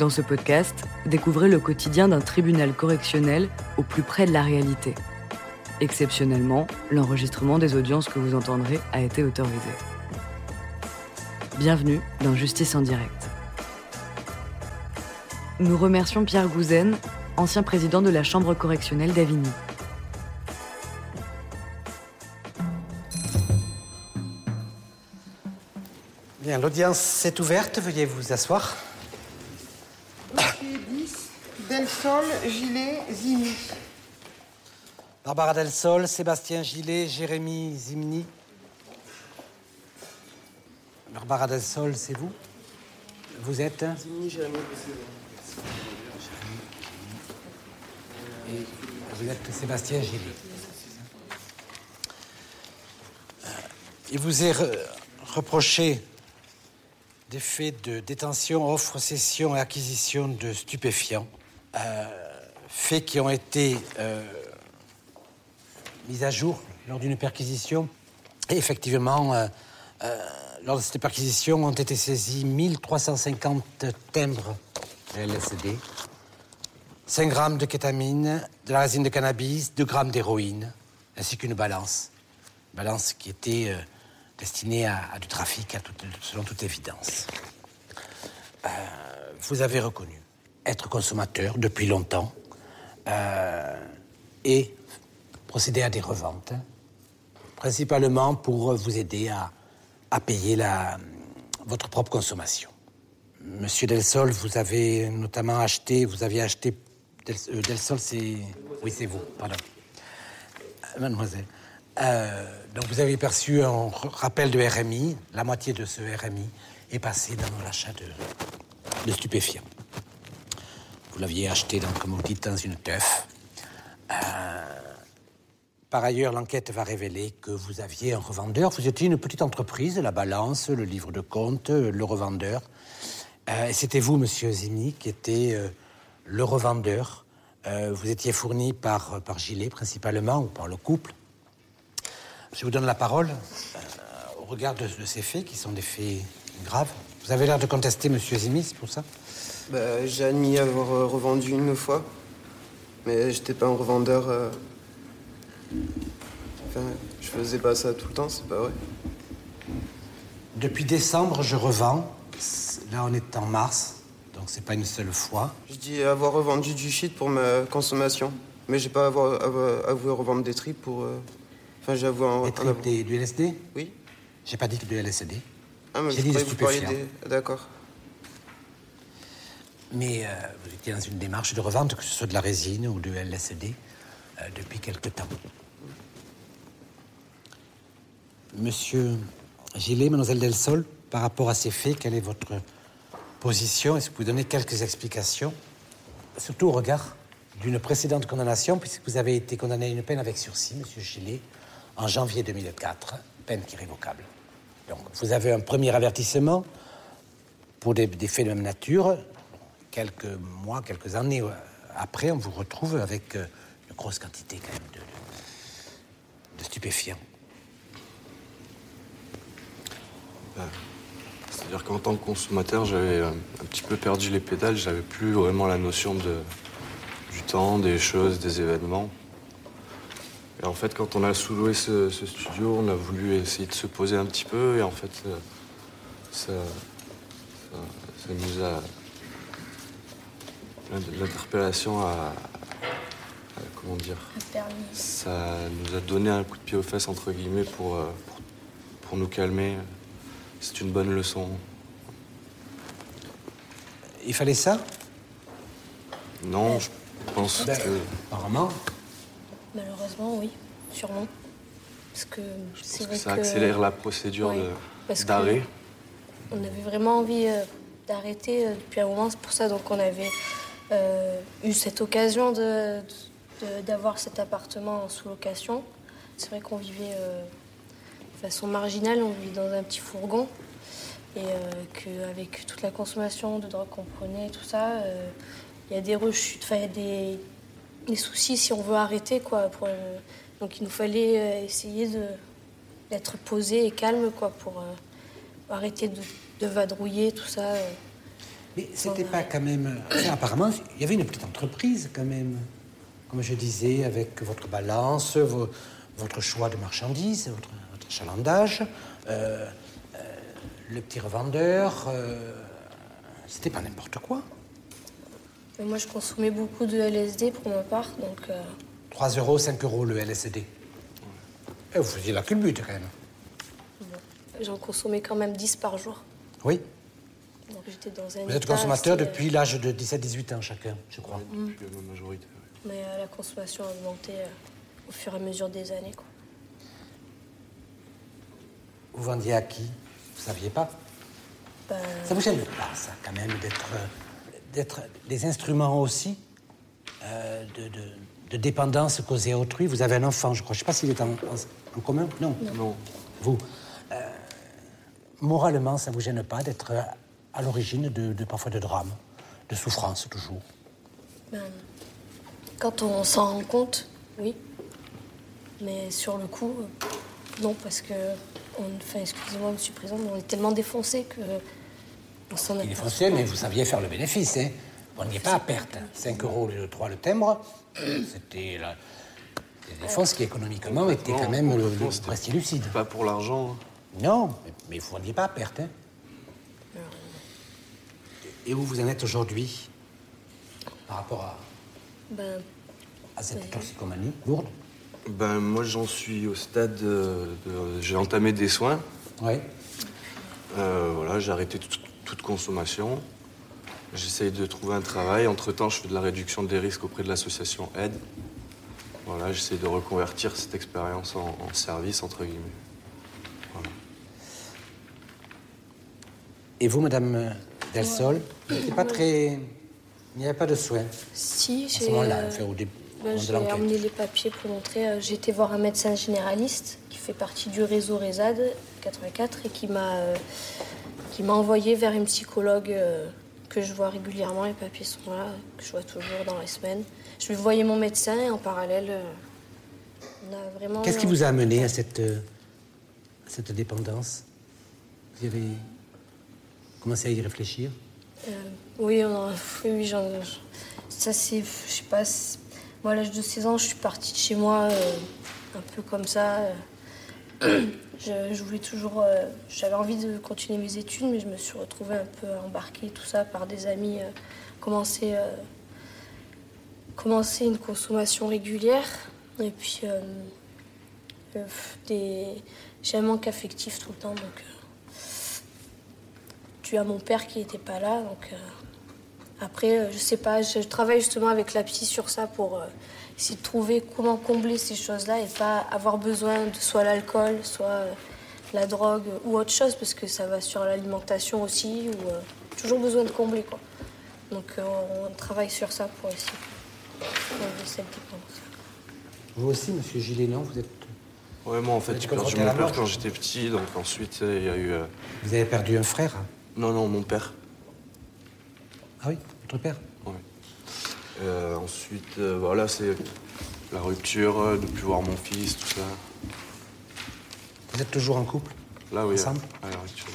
Dans ce podcast, découvrez le quotidien d'un tribunal correctionnel au plus près de la réalité. Exceptionnellement, l'enregistrement des audiences que vous entendrez a été autorisé. Bienvenue dans Justice en direct. Nous remercions Pierre Gouzen, ancien président de la Chambre correctionnelle d'Avigny. Bien, l'audience est ouverte. Veuillez vous asseoir. Dossier 10, Del Sol, Gilet, Zini. Barbara Del Sol, Sébastien Gillet, Jérémy Zimni. Barbara Del Sol, c'est vous? Vous êtes? Zini, Jérémy Et vous êtes Sébastien Gillet. Euh, Il vous est re- reproché des faits de détention, offre, cession et acquisition de stupéfiants. Euh, faits qui ont été euh, mis à jour lors d'une perquisition. Et effectivement, euh, lors de cette perquisition, ont été saisis 1350 timbres de LSD, 5 grammes de kétamine, de la résine de cannabis, 2 grammes d'héroïne, ainsi qu'une balance. Balance qui était destinée à, du trafic, selon toute évidence. Vous avez reconnu être consommateur depuis longtemps euh, et procéder à des reventes, principalement pour vous aider à, payer votre propre consommation. Monsieur Delsol, vous avez notamment acheté, vous aviez acheté. Euh, Delsol, c'est. Oui, c'est vous, pardon. Euh, Mademoiselle. Donc vous avez perçu un rappel de RMI. La moitié de ce RMI est passé dans l'achat de stupéfiants. Vous l'aviez acheté, comme dans une teuf. Euh, par ailleurs, l'enquête va révéler que vous aviez un revendeur. Vous étiez une petite entreprise, la balance, le livre de compte, euh, le revendeur. Euh, c'était vous, monsieur Zimni, qui était euh, le revendeur. Vous étiez fourni par, par Gilet, principalement, ou par le couple. Je vous donne la parole au regard de, ces faits, qui sont des faits graves. Vous avez l'air de contester monsieur Zimni, c'est pour ça Bah, j'ai admis avoir euh, revendu une fois, mais j'étais pas un revendeur. euh, Enfin, je faisais pas ça tout le temps, c'est pas vrai. Depuis décembre, je revends. Là, on est en mars, donc c'est pas une seule fois. Je dis avoir revendu du shit pour ma consommation, mais j'ai pas avoir, avoir- avoué revendre des tripes pour. euh, Enfin, j'ai avoué en. Tripes, avoir- des- du LSD Oui J'ai pas dit que du LSD. Ah, mais J'ai je dit des croyais que vous parliez stupéfiants. des. D'accord. Mais euh, vous étiez dans une démarche de revente, que ce soit de la résine ou du LSD, euh, depuis quelque temps. Monsieur Gillet, mademoiselle Delsol, par rapport à ces faits, quelle est votre position? Est-ce que vous pouvez donner quelques explications Surtout au regard d'une précédente condamnation, puisque vous avez été condamné à une peine avec sursis, monsieur Gillet, en janvier 2004, peine irrévocable. Donc, vous avez un premier avertissement pour des, des faits de même nature. Quelques mois, quelques années euh, après, on vous retrouve avec euh, une grosse quantité quand même de, stupéfiants. C'est-à-dire qu'en tant que consommateur, j'avais euh, un petit peu perdu les pédales, j'avais plus vraiment la notion du temps, des choses, des événements. Et en fait, quand on a sous-loué ce, studio, on a voulu essayer de se poser un petit peu, et en fait, euh, ça, ça nous a. L'interpellation a, a- Comment dire Ça nous a donné un coup de pied aux fesses, entre guillemets, pour, euh, pour, pour nous calmer. C'est une bonne leçon. Il fallait ça? Non, je pense Ben, que. Apparemment. Malheureusement, oui, sûrement. Parce que c'est Parce vrai que ça que accélère la procédure Ouais, d'arrêt. on avait vraiment envie euh, d'arrêter euh, depuis un moment. C'est pour ça donc on avait euh, eu cette occasion de, d'avoir cet appartement en sous-location. C'est vrai qu'on vivait euh, de façon marginale, on vivait dans un petit fourgon. Et euh, qu'avec toute la consommation de drogue qu'on prenait, tout ça, euh, il y a des rechutes, il y a des, des soucis si on veut arrêter. Quoi, donc il nous fallait essayer d'être posé et calme quoi, pour arrêter de, de vadrouiller, tout ça. Mais c'était pas quand même. apparemment, il y avait une petite entreprise quand même. Comme je disais, avec votre balance, vo- votre choix de marchandises, votre, votre achalandage, euh, euh, le petit revendeur. euh, c'était pas n'importe quoi. Mais moi, je consommais beaucoup de LSD pour ma part, donc euh, 3 euros, 5 euros le LSD. Et vous faisiez la culbute quand même? j'en consommais quand même 10 par jour. Oui. Donc j'étais dans un Vous êtes consommateur assez, depuis l'âge de 17-18 ans chacun, je crois. Depuis la majorité. ouais. Mais euh, la consommation a augmenté euh, au fur et à mesure des années. Quoi. Vous vendiez à qui? Vous saviez pas? Ben, Ça vous gêne pas, ça, quand même, d'être, euh, d'être des instruments aussi euh, de, de, de dépendance causée à autrui? Vous avez un enfant, je crois. Je sais pas s'il est en, en- en commun. Non. Non. Vous. euh, moralement, ça vous gêne pas d'être à l'origine de, de parfois de drames, de souffrances toujours ben, quand on s'en rend compte, oui. Mais sur le coup, euh, non, parce que, on, enfin, excusez-moi, Monsieur le Président, mais on est tellement défoncé que on s'en Il est aperçoit. français, mais vous saviez faire le bénéfice. Hein. Vous n'y pas à perte. 5 euros au lieu de 3 le timbre, c'était la... des défenses qui économiquement étaient quand même le, le restier lucide. Pas pour l'argent. hein. Non, mais- mais vous ne vendiez pas à perte. Hein. Et où vous en êtes aujourd'hui par rapport à, Ben, à cette toxicomanie lourde Ben, moi, j'en suis au stade de. de- j'ai entamé des soins. Oui. Euh, voilà, j'ai arrêté toute, toute consommation. J'essaye de trouver un travail. Entre-temps, je fais de la réduction des risques auprès de l'association Aide. Voilà, j'essaie de reconvertir cette expérience en, en service, entre guillemets. Voilà. Et vous, Madame Vous n'étiez pas très... Il n'y avait pas de soins si, à ce j'ai moment-là, euh, enfin, au dé- au ben, j'ai emmené les papiers pour montrer. euh, J'ai été voir un médecin généraliste qui fait partie du réseau RESAD 84 et qui m'a euh, qui m'a envoyé vers une psychologue euh, que je vois régulièrement. Les papiers sont là, que je vois toujours dans les semaines. Je voyais mon médecin et en parallèle, euh, on a vraiment. Qu'est-ce qui vous a amené à cette, à cette dépendance? Vous avez commencé à y réfléchir Euh, oui, on a- oui, j'en- ça c'est, je sais pas, c'est- moi à l'âge de 16 ans, je suis partie de chez moi euh, un peu comme ça. euh. je, je voulais toujours, euh, j'avais envie de continuer mes études, mais je me suis retrouvée un peu embarquée, tout ça, par des amis, euh, commencer, euh, commencer une consommation régulière, et puis euh, euh, des, j'ai un manque affectif tout le temps, donc. Tu as mon père qui n'était pas là. Donc, euh, après, euh, je sais pas, je, je travaille justement avec la psy sur ça pour euh, essayer de trouver comment combler ces choses-là et pas avoir besoin de soit l'alcool, soit la drogue ou autre chose, parce que ça va sur l'alimentation aussi, ou euh, toujours besoin de combler. Quoi. Donc, euh, on travaille sur ça pour essayer d'enlever cette dépendance. Vous aussi, Monsieur Gillet, non Vous, êtes... Ouais, moi, en fait, j'ai perdu à mon père quand j'étais petit. Donc, ensuite, euh, il y a eu. euh, vous avez perdu un frère Non, non, mon père. Ah oui, votre père Ouais. Euh, ensuite, euh, voilà, c'est la rupture, euh, de plus voir mon fils, tout ça. Vous êtes toujours en couple Là, oui. Ensemble à- à la rupture.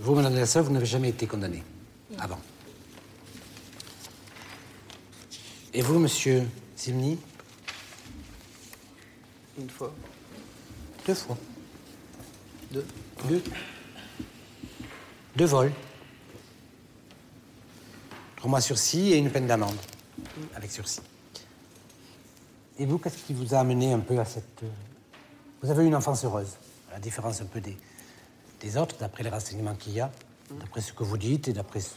Vous, Madame Delsol, vous n'avez jamais été condamné avant. Et vous, Monsieur Simni Une fois. Deux fois. Deux. Deux. Deux vols. Trois mois sursis et une peine d'amende. Avec sursis. Et vous, qu'est-ce qui vous a amené un peu à cette. euh, Vous avez eu une enfance heureuse, à la différence un peu des, autres, d'après les renseignements qu'il y a, d'après ce que vous dites et d'après ce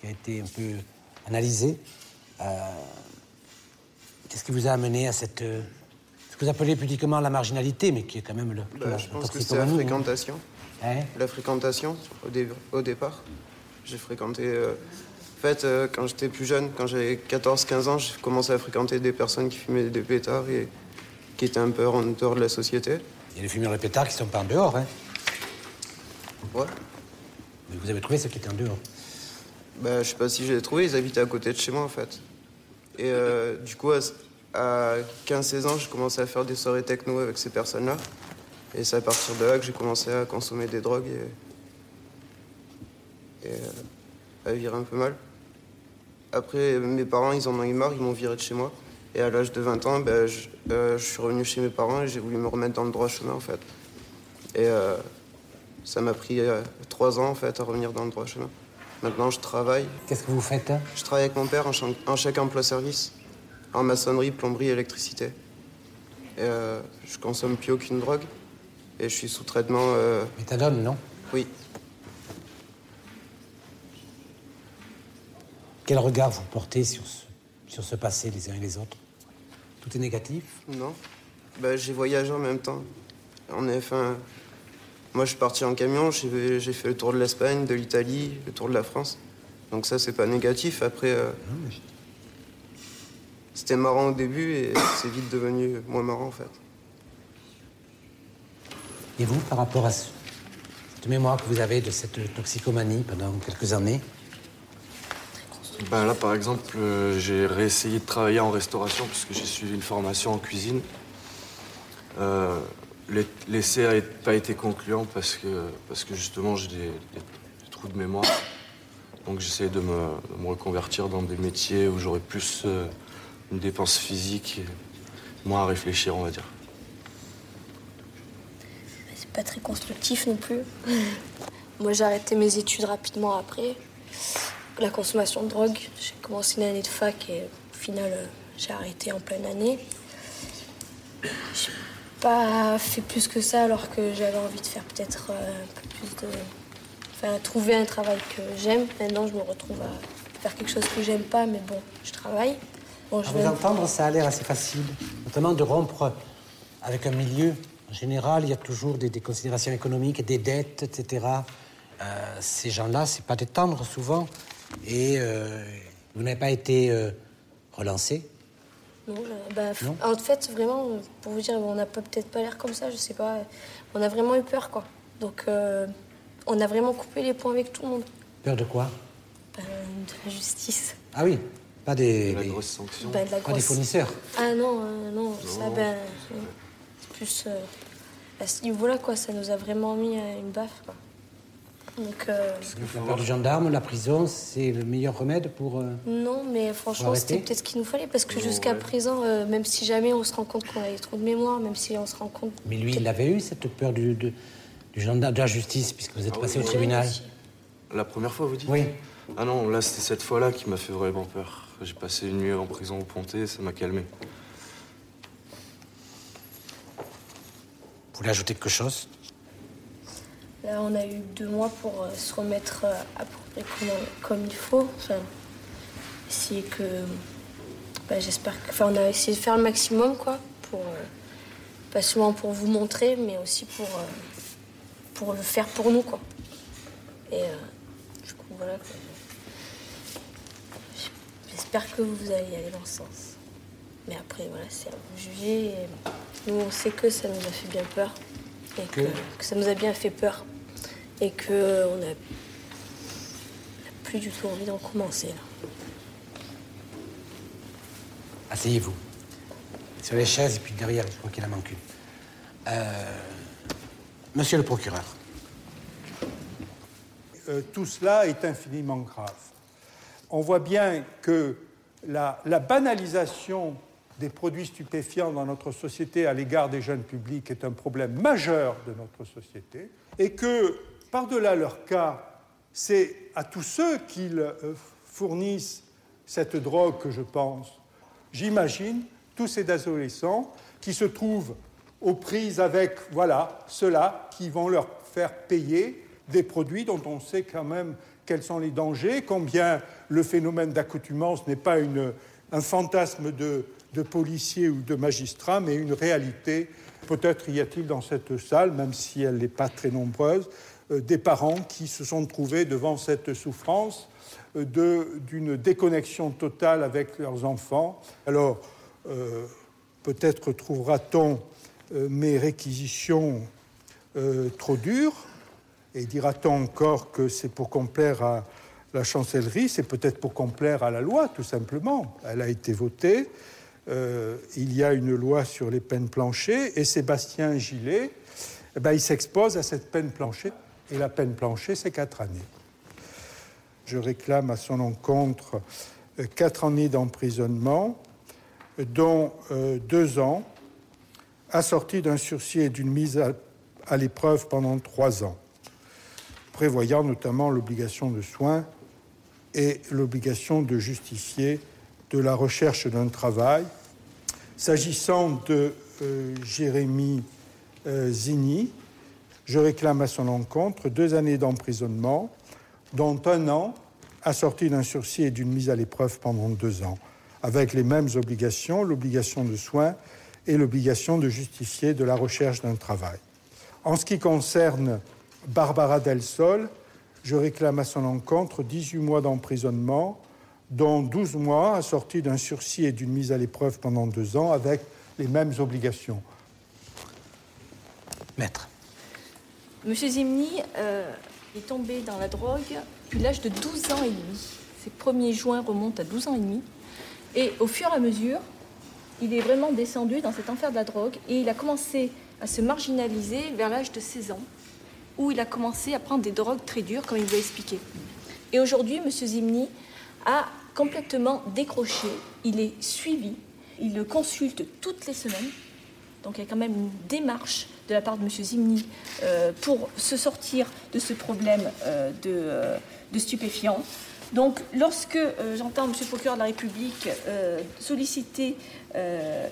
qui a été un peu analysé. Euh, Qu'est-ce qui vous a amené à cette. Ce que vous appelez pudiquement la marginalité, mais qui est quand même le. Bah, la- je pense que c'est la fréquentation. Hein La fréquentation, au, dé- au départ. J'ai fréquenté. euh, En fait, euh, quand j'étais plus jeune, quand j'avais 14-15 ans, j'ai commencé à fréquenter des personnes qui fumaient des pétards et qui étaient un peu en dehors de la société. Il y a les fumeurs de pétards qui sont pas en dehors, hein. Ouais. Mais vous avez trouvé ceux qui étaient en dehors. Bah, je sais pas si j'ai trouvé, ils habitaient à côté de chez moi en fait. Et euh, du coup, à, à 15-16 ans, j'ai commencé à faire des soirées techno avec ces personnes-là. Et c'est à partir de là que j'ai commencé à consommer des drogues et, et euh, à vivre un peu mal. Après, mes parents, ils en ont eu marre, ils m'ont viré de chez moi. Et à l'âge de 20 ans, ben, je, euh, je, suis revenu chez mes parents et j'ai voulu me remettre dans le droit chemin, en fait. Et euh, ça m'a pris euh, trois ans, en fait, à revenir dans le droit chemin. Maintenant, je travaille. Qu'est-ce que vous faites hein? Je travaille avec mon père en, en chèque emploi-service, en maçonnerie, plomberie, électricité. Et euh, je consomme plus aucune drogue. Et je suis sous traitement. Euh... Méthadone, non? Oui. Quel regard vous portez sur ce, sur ce passé, les uns et les autres? Tout est négatif? Non. Ben, j'ai voyagé en même temps. On. Moi, je suis parti en camion, j'ai fait le tour de l'Espagne, de l'Italie, le tour de la France. Donc ça, c'est pas négatif. Après, euh... mais... c'était marrant au début et c'est vite devenu moins marrant, en fait. Et vous, par rapport à ce... cette mémoire que vous avez de cette toxicomanie pendant quelques années? Ben là, par exemple, euh, j'ai réessayé de travailler en restauration puisque j'ai suivi une formation en cuisine. Euh, L'essai n'a pas été concluant parce que, parce que justement, j'ai des, des, des, trous de mémoire. Donc de me, de me, reconvertir dans des métiers où j'aurais plus euh, une dépense physique moins à réfléchir, on va dire. C'est pas très constructif non plus. Moi, j'ai arrêté mes études rapidement après la consommation de drogue. J'ai commencé une année de fac et au final, euh, j'ai arrêté en pleine année. J'ai pas fait plus que ça alors que j'avais envie de faire peut-être euh, un peu plus de. Enfin, trouver un travail que j'aime. Maintenant, je me retrouve à faire quelque chose que j'aime pas, mais bon, je travaille. Bon, je à vous entendre, ça a l'air assez facile, notamment de rompre avec un milieu. En général, il y a toujours des, des considérations économiques, des dettes, etc. Euh, ces gens-là, c'est pas des tendres souvent. Et euh, vous n'avez pas été euh, relancé non, bah, non, en fait, vraiment, pour vous dire, on n'a peut-être pas l'air comme ça, je sais pas. On a vraiment eu peur, quoi. Donc, euh, on a vraiment coupé les ponts avec tout le monde. Peur de quoi? Bah, De la justice. Ah oui Pas des. De la grosse sanction de la Pas grosse... des fournisseurs Ah non, non, non, ça, ben. C'est plus. à ce niveau-là, quoi, ça nous a vraiment mis une baffe, quoi. Donc, euh... La peur du gendarme, la prison, c'est le meilleur remède pour. Euh, non, mais franchement, c'était peut-être ce qu'il nous fallait. Parce que jusqu'à ouais. présent, euh, même si jamais on se rend compte qu'on avait trop de mémoire, même si on se rend compte. Mais lui, il avait eu cette peur du, du, du gendarme, de la justice, puisque vous êtes ah, passé oui, au tribunal. La première fois, vous dites Oui. Ah non, là, c'était cette fois-là qui m'a fait vraiment peur. J'ai passé une nuit en prison au Pontet, ça m'a calmé. Vous voulez ajouter quelque chose? Là, on a eu deux mois pour euh, se remettre euh, à peu près comme, comme, il faut. Enfin, essayer que. Bah, J'espère que. Enfin, on a essayé de faire le maximum, quoi. Pour, euh, pas seulement pour vous montrer, mais aussi pour, euh, pour le faire pour nous, quoi. Et euh, du coup, voilà. J'espère que vous allez aller dans ce sens. Mais après, voilà, c'est à vous de juger. Nous, on sait que ça nous a fait bien peur. Et que, que ça nous a bien fait peur et qu'on n'a plus du tout envie d'en commencer. Là. Asseyez-vous. Sur les chaises et puis derrière, je crois qu'il en manque une. Euh, monsieur le procureur. Euh, tout cela est infiniment grave. On voit bien que la, banalisation des produits stupéfiants dans notre société à l'égard des jeunes publics est un problème majeur de notre société et que par-delà leur cas, c'est à tous ceux qu'ils fournissent cette drogue que je pense. J'imagine tous ces adolescents qui se trouvent aux prises avec, voilà, ceux-là qui vont leur faire payer des produits dont on sait quand même quels sont les dangers, combien le phénomène d'accoutumance n'est pas un fantasme de, policiers ou de magistrats, mais une réalité. Peut-être y a-t-il dans cette salle, même si elle n'est pas très nombreuse, des parents qui se sont trouvés devant cette souffrance d'une déconnexion totale avec leurs enfants. Alors, euh, peut-être trouvera-t-on euh, mes réquisitions euh, trop dures, et dira-t-on encore que c'est pour complaire à la chancellerie, c'est peut-être pour complaire à la loi, tout simplement. Elle a été votée. il y a une loi sur les peines planchées, et Sébastien Gillet eh ben, il s'expose à cette peine planchée. Et la peine planchée, c'est quatre années. Je réclame à son encontre euh, quatre années d'emprisonnement, dont euh, deux ans assortis d'un sursis et d'une mise à l'épreuve pendant trois ans, prévoyant notamment l'obligation de soins et l'obligation de justifier de la recherche d'un travail. S'agissant de euh, Jérémy euh, Zini, je réclame à son encontre deux années d'emprisonnement, dont un an assorti d'un sursis et d'une mise à l'épreuve pendant deux ans, avec les mêmes obligations, l'obligation de soins et l'obligation de justifier de la recherche d'un travail. En ce qui concerne Barbara Del Sol, je réclame à son encontre 18 mois d'emprisonnement, dont 12 mois assortis d'un sursis et d'une mise à l'épreuve pendant deux ans, avec les mêmes obligations. Maître. Monsieur Zimni euh, est tombé dans la drogue depuis l'âge de 12 ans et demi. Ses premiers joints remontent à 12 ans et demi. Et au fur et à mesure, il est vraiment descendu dans cet enfer de la drogue et il a commencé à se marginaliser vers l'âge de 16 ans, où il a commencé à prendre des drogues très dures, comme il vous a expliqué. Et aujourd'hui, M. Zimni a complètement décroché, il est suivi, il le consulte toutes les semaines. Donc il y a quand même une démarche de la part de M. Zimni euh, pour se sortir de ce problème euh, de, euh, de stupéfiants. Donc, lorsque j'entends M. le procureur de la République solliciter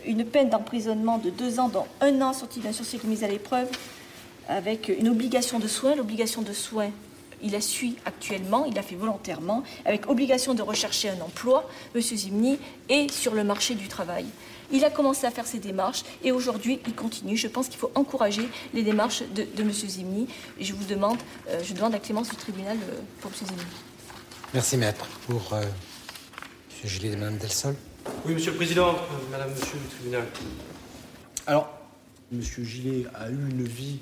une peine d'emprisonnement de deux ans, dont un an sorti d'un sursis de mise à l'épreuve, avec une obligation de soins, l'obligation de soins, il la suit actuellement, il l'a fait volontairement, avec obligation de rechercher un emploi, M. Zimni est sur le marché du travail. Il a commencé à faire ses démarches et aujourd'hui il continue. Je pense qu'il faut encourager les démarches de, de M. Zimni. Et je vous demande, je demande la clémence du tribunal pour M. Zimni. Merci, maître. Pour euh, M. Gillet et Mme Delsol. Oui, Monsieur le Président, euh, Madame, Monsieur le tribunal. Alors, Monsieur Gillet a eu une vie,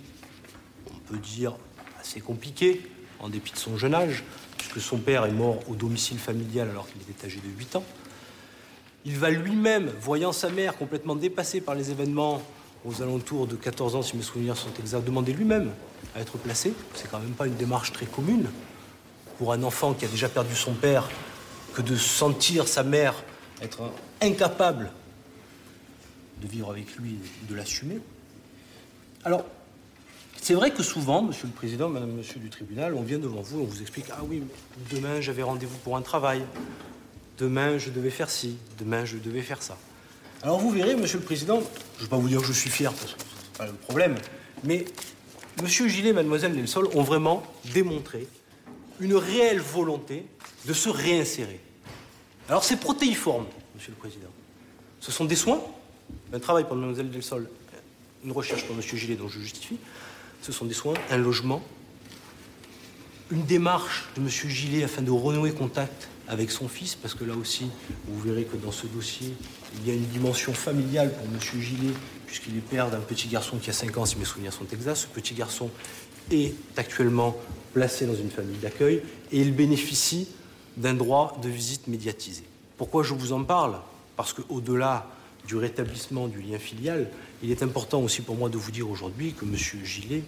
peut dire, assez compliquée, en dépit de son jeune âge, puisque son père est mort au domicile familial alors qu'il était âgé de 8 ans. Il va lui-même, voyant sa mère complètement dépassée par les événements aux alentours de 14 ans, si mes souvenirs sont exacts, demander lui-même à être placé. C'est quand même pas une démarche très commune pour un enfant qui a déjà perdu son père que de sentir sa mère être incapable de vivre avec lui de l'assumer. Alors, c'est vrai que souvent, Monsieur le Président, Madame, Monsieur du tribunal, on vient devant vous, on vous explique Ah oui, demain j'avais rendez-vous pour un travail, demain je devais faire ci, demain je devais faire ça. Alors vous verrez, Monsieur le Président, je ne vais pas vous dire que je suis fier, parce que c'est pas le problème, mais Monsieur Gillet et Mademoiselle Nelsol ont vraiment démontré une réelle volonté de se réinsérer. Alors c'est protéiforme, Monsieur le Président. Ce sont des soins, un travail pour Mlle Delsol, une recherche pour M. Gillet dont je justifie. Ce sont des soins, un logement, une démarche de M. Gillet afin de renouer contact avec son fils, parce que là aussi, vous verrez que dans ce dossier, il y a une dimension familiale pour M. Gillet, puisqu'il est père d'un petit garçon qui a 5 ans, si mes souvenirs sont exacts. Ce petit garçon est actuellement placé dans une famille d'accueil et il bénéficie d'un droit de visite médiatisé. Pourquoi je vous en parle? Parce qu'au-delà du rétablissement du lien filial, il est important aussi pour moi de vous dire aujourd'hui que M. Gillet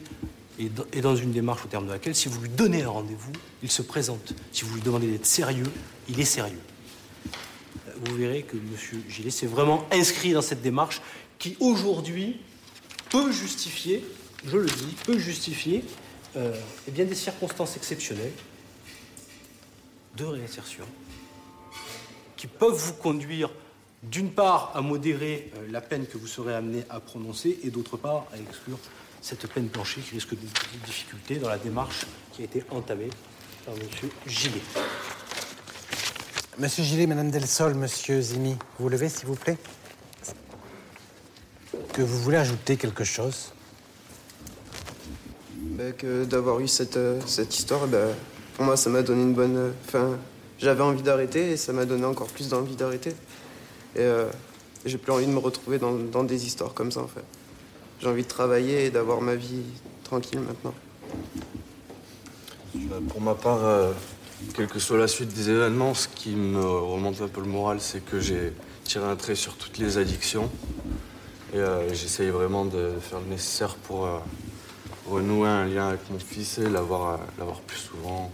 est dans une démarche au terme de laquelle, si vous lui donnez un rendez-vous, il se présente. Si vous lui demandez d'être sérieux, il est sérieux. Vous verrez que M. Gillet s'est vraiment inscrit dans cette démarche qui, aujourd'hui, peut justifier, je le dis, peut justifier euh, eh bien, des circonstances exceptionnelles de réinsertion qui peuvent vous conduire d'une part à modérer euh, la peine que vous serez amené à prononcer et d'autre part à exclure cette peine planchée qui risque de difficultés dans la démarche qui a été entamée par M. Gillet. Monsieur Gillet, Madame Delsol, Monsieur Zimi, vous levez s'il vous plaît? Que vous voulez ajouter quelque chose? Bah, que d'avoir eu cette, euh, cette histoire, bah, pour moi, ça m'a donné une bonne. euh, Enfin, j'avais envie d'arrêter et ça m'a donné encore plus d'envie d'arrêter. Et euh, j'ai plus envie de me retrouver dans, des histoires comme ça, en fait. J'ai envie de travailler et d'avoir ma vie tranquille maintenant. Euh, Pour ma part, euh, quelle que soit la suite des événements, ce qui me remonte un peu le moral, c'est que j'ai tiré un trait sur toutes les addictions. Et j'essaye vraiment de faire le nécessaire pour, renouer un lien avec mon fils et l'avoir plus souvent.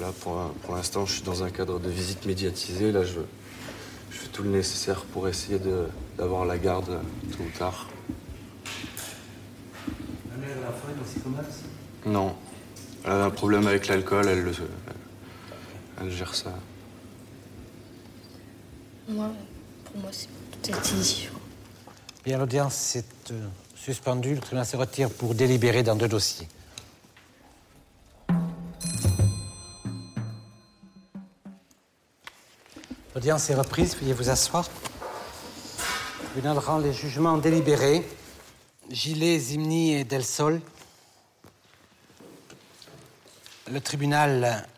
Là, pour, pour l'instant, je suis dans un cadre de visite médiatisée. Là, je, je fais tout le nécessaire pour essayer d'avoir la garde tôt ou tard. Elle a la folle aussi comme Non. Elle a un problème avec l'alcool, elle, elle gère ça. Moi, pour moi, c'est peut-être ici. Bien, l'audience est euh, suspendue. Le tribunal se retire pour délibérer dans deux dossiers. L'audience est reprise. Veuillez vous asseoir. Le tribunal rend les jugements délibérés. Gilet, Zimni et Del Sol. Le tribunal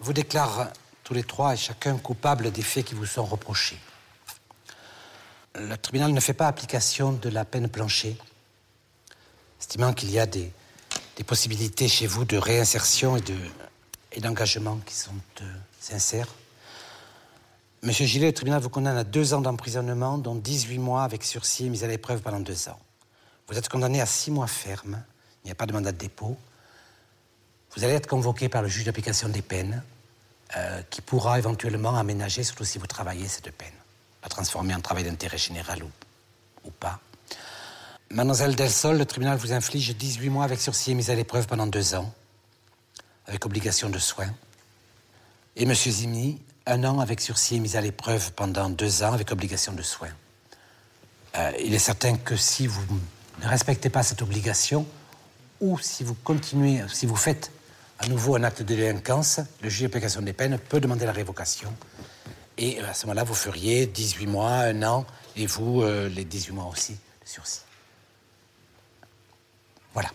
vous déclare tous les trois et chacun coupable des faits qui vous sont reprochés. Le tribunal ne fait pas application de la peine planchée, estimant qu'il y a des, possibilités chez vous de réinsertion et, de, et d'engagement qui sont euh, sincères. Monsieur Gillet, le tribunal vous condamne à deux ans d'emprisonnement, dont 18 mois avec sursis et mise à l'épreuve pendant deux ans. Vous êtes condamné à six mois ferme, il n'y a pas de mandat de dépôt. Vous allez être convoqué par le juge d'application des peines euh, qui pourra éventuellement aménager, surtout si vous travaillez cette peine, la transformer en travail d'intérêt général ou, pas. Mademoiselle Delsol, le tribunal vous inflige 18 mois avec sursis et mise à l'épreuve pendant deux ans, avec obligation de soins. Et Monsieur Zimni, un an avec sursis et mise à l'épreuve pendant deux ans, avec obligation de soins. Euh, il est certain que si vous ne respectez pas cette obligation, ou si vous continuez, si vous faites à nouveau un acte de délinquance, le juge d'application des peines peut demander la révocation. Et à ce moment-là, vous feriez 18 mois, un an, et vous, euh, les 18 mois aussi de sursis. Voilà.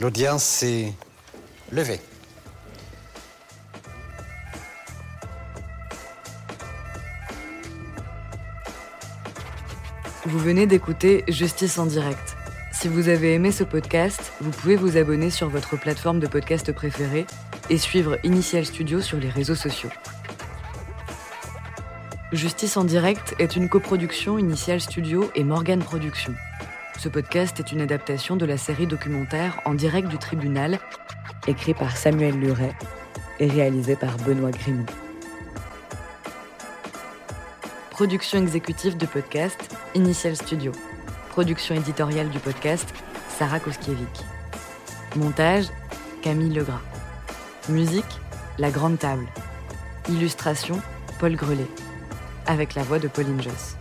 L'audience est levée. Vous venez d'écouter Justice en direct si vous avez aimé ce podcast, vous pouvez vous abonner sur votre plateforme de podcast préférée et suivre Initial Studio sur les réseaux sociaux. Justice en direct est une coproduction Initial Studio et Morgan Productions. Ce podcast est une adaptation de la série documentaire En direct du tribunal, écrit par Samuel Luret et réalisé par Benoît Grimaud. Production exécutive de podcast Initial Studio. Production éditoriale du podcast, Sarah Koskiewicz. Montage, Camille Legras. Musique, La Grande Table. Illustration, Paul Grelet. Avec la voix de Pauline Joss.